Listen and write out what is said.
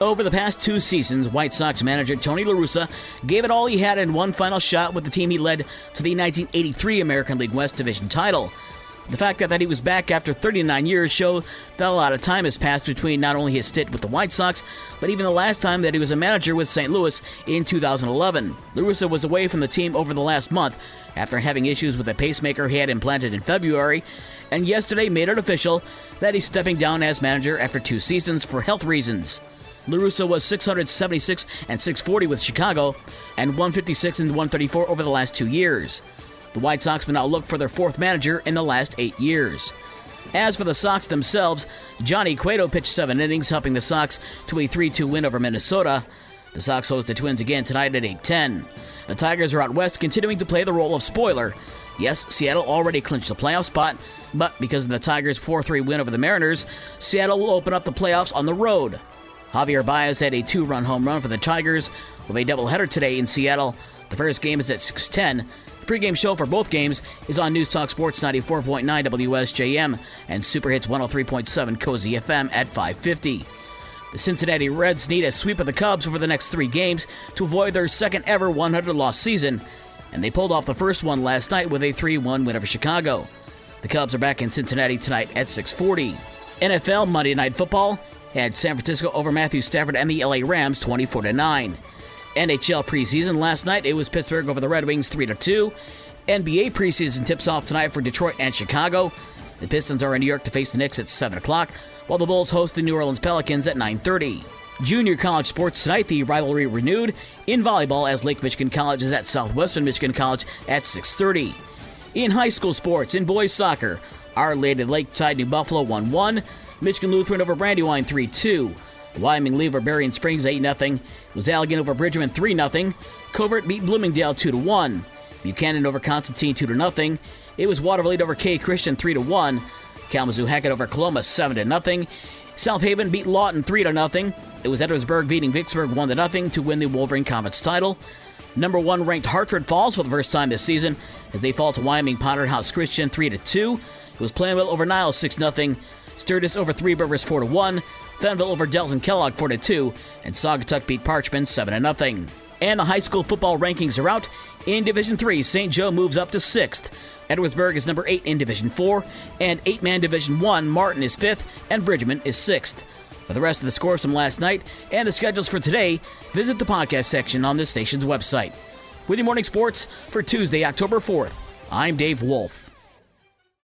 Over the past two seasons, White Sox manager Tony La Russa gave it all he had in one final shot with the team he led to the 1983 American League West Division title. The fact that, he was back after 39 years showed that a lot of time has passed between not only his stint with the White Sox, but even the last time that he was a manager with St. Louis in 2011. La Russa was away from the team over the last month after having issues with a pacemaker he had implanted in February, and yesterday made it official that he's stepping down as manager after two seasons for health reasons. La Russa was 676 and 640 with Chicago, and 156 and 134 over the last two years. The White Sox will now look for their fourth manager in the last eight years. As for the Sox themselves, Johnny Cueto pitched seven innings, helping the Sox to a 3 2 win over Minnesota. The Sox host the Twins again tonight at 8:10. The Tigers are out west, continuing to play the role of spoiler. Yes, Seattle already clinched the playoff spot, but because of the Tigers' 4 3 win over the Mariners, Seattle will open up the playoffs on the road. Javier Baez had a two-run home run for the Tigers with a doubleheader today in Seattle. The first game is at 6:10. The pregame show for both games is on News Talk Sports 94.9 WSJM and Super Hits 103.7 Cozy FM at 550. The Cincinnati Reds need a sweep of the Cubs over the next three games to avoid their second ever 100 loss season, and they pulled off the first one last night with a 3-1 win over Chicago. The Cubs are back in Cincinnati tonight at 6:40. NFL Monday Night Football had San Francisco over Matthew Stafford and the LA Rams 24 to 9. NHL preseason last night it was Pittsburgh over the Red Wings 3 to 2. NBA preseason tips off tonight for Detroit and Chicago. The Pistons are in New York to face the Knicks at 7 o'clock, while the Bulls host the New Orleans Pelicans at 9:30. Junior college sports tonight, the rivalry renewed in volleyball as Lake Michigan College is at Southwestern Michigan College at 6:30. In high school sports, in boys soccer, Our Lady Lakeside New Buffalo 1 1. Michigan Lutheran over Brandywine 3 2. Wyoming leave over Berrien Springs 8 0. It was Allegan over Bridgman 3 0. Covert beat Bloomingdale 2 1. Buchanan over Constantine 2 0. It was Watervliet over K Christian 3 1. Kalamazoo Hackett over Coloma 7 0. South Haven beat Lawton 3 0. It was Edwardsburg beating Vicksburg 1 0 to win the Wolverine Conference title. Number one ranked Hartford falls for the first time this season as they fall to Wyoming House Christian 3 2. It was Plainwell over Niles 6 0. Sturgis over Three Rivers 4 1. Fennville over Delton Kellogg 4 2. And Saugatuck beat Parchment 7 0. And the high school football rankings are out. In Division 3, St. Joe moves up to 6th. Edwardsburg is number 8 in Division 4. And 8 man Division 1, Martin is 5th. And Bridgman is 6th. For the rest of the scores from last night and the schedules for today, visit the podcast section on this station's website. With your morning sports for Tuesday, October 4th, I'm Dave Wolf.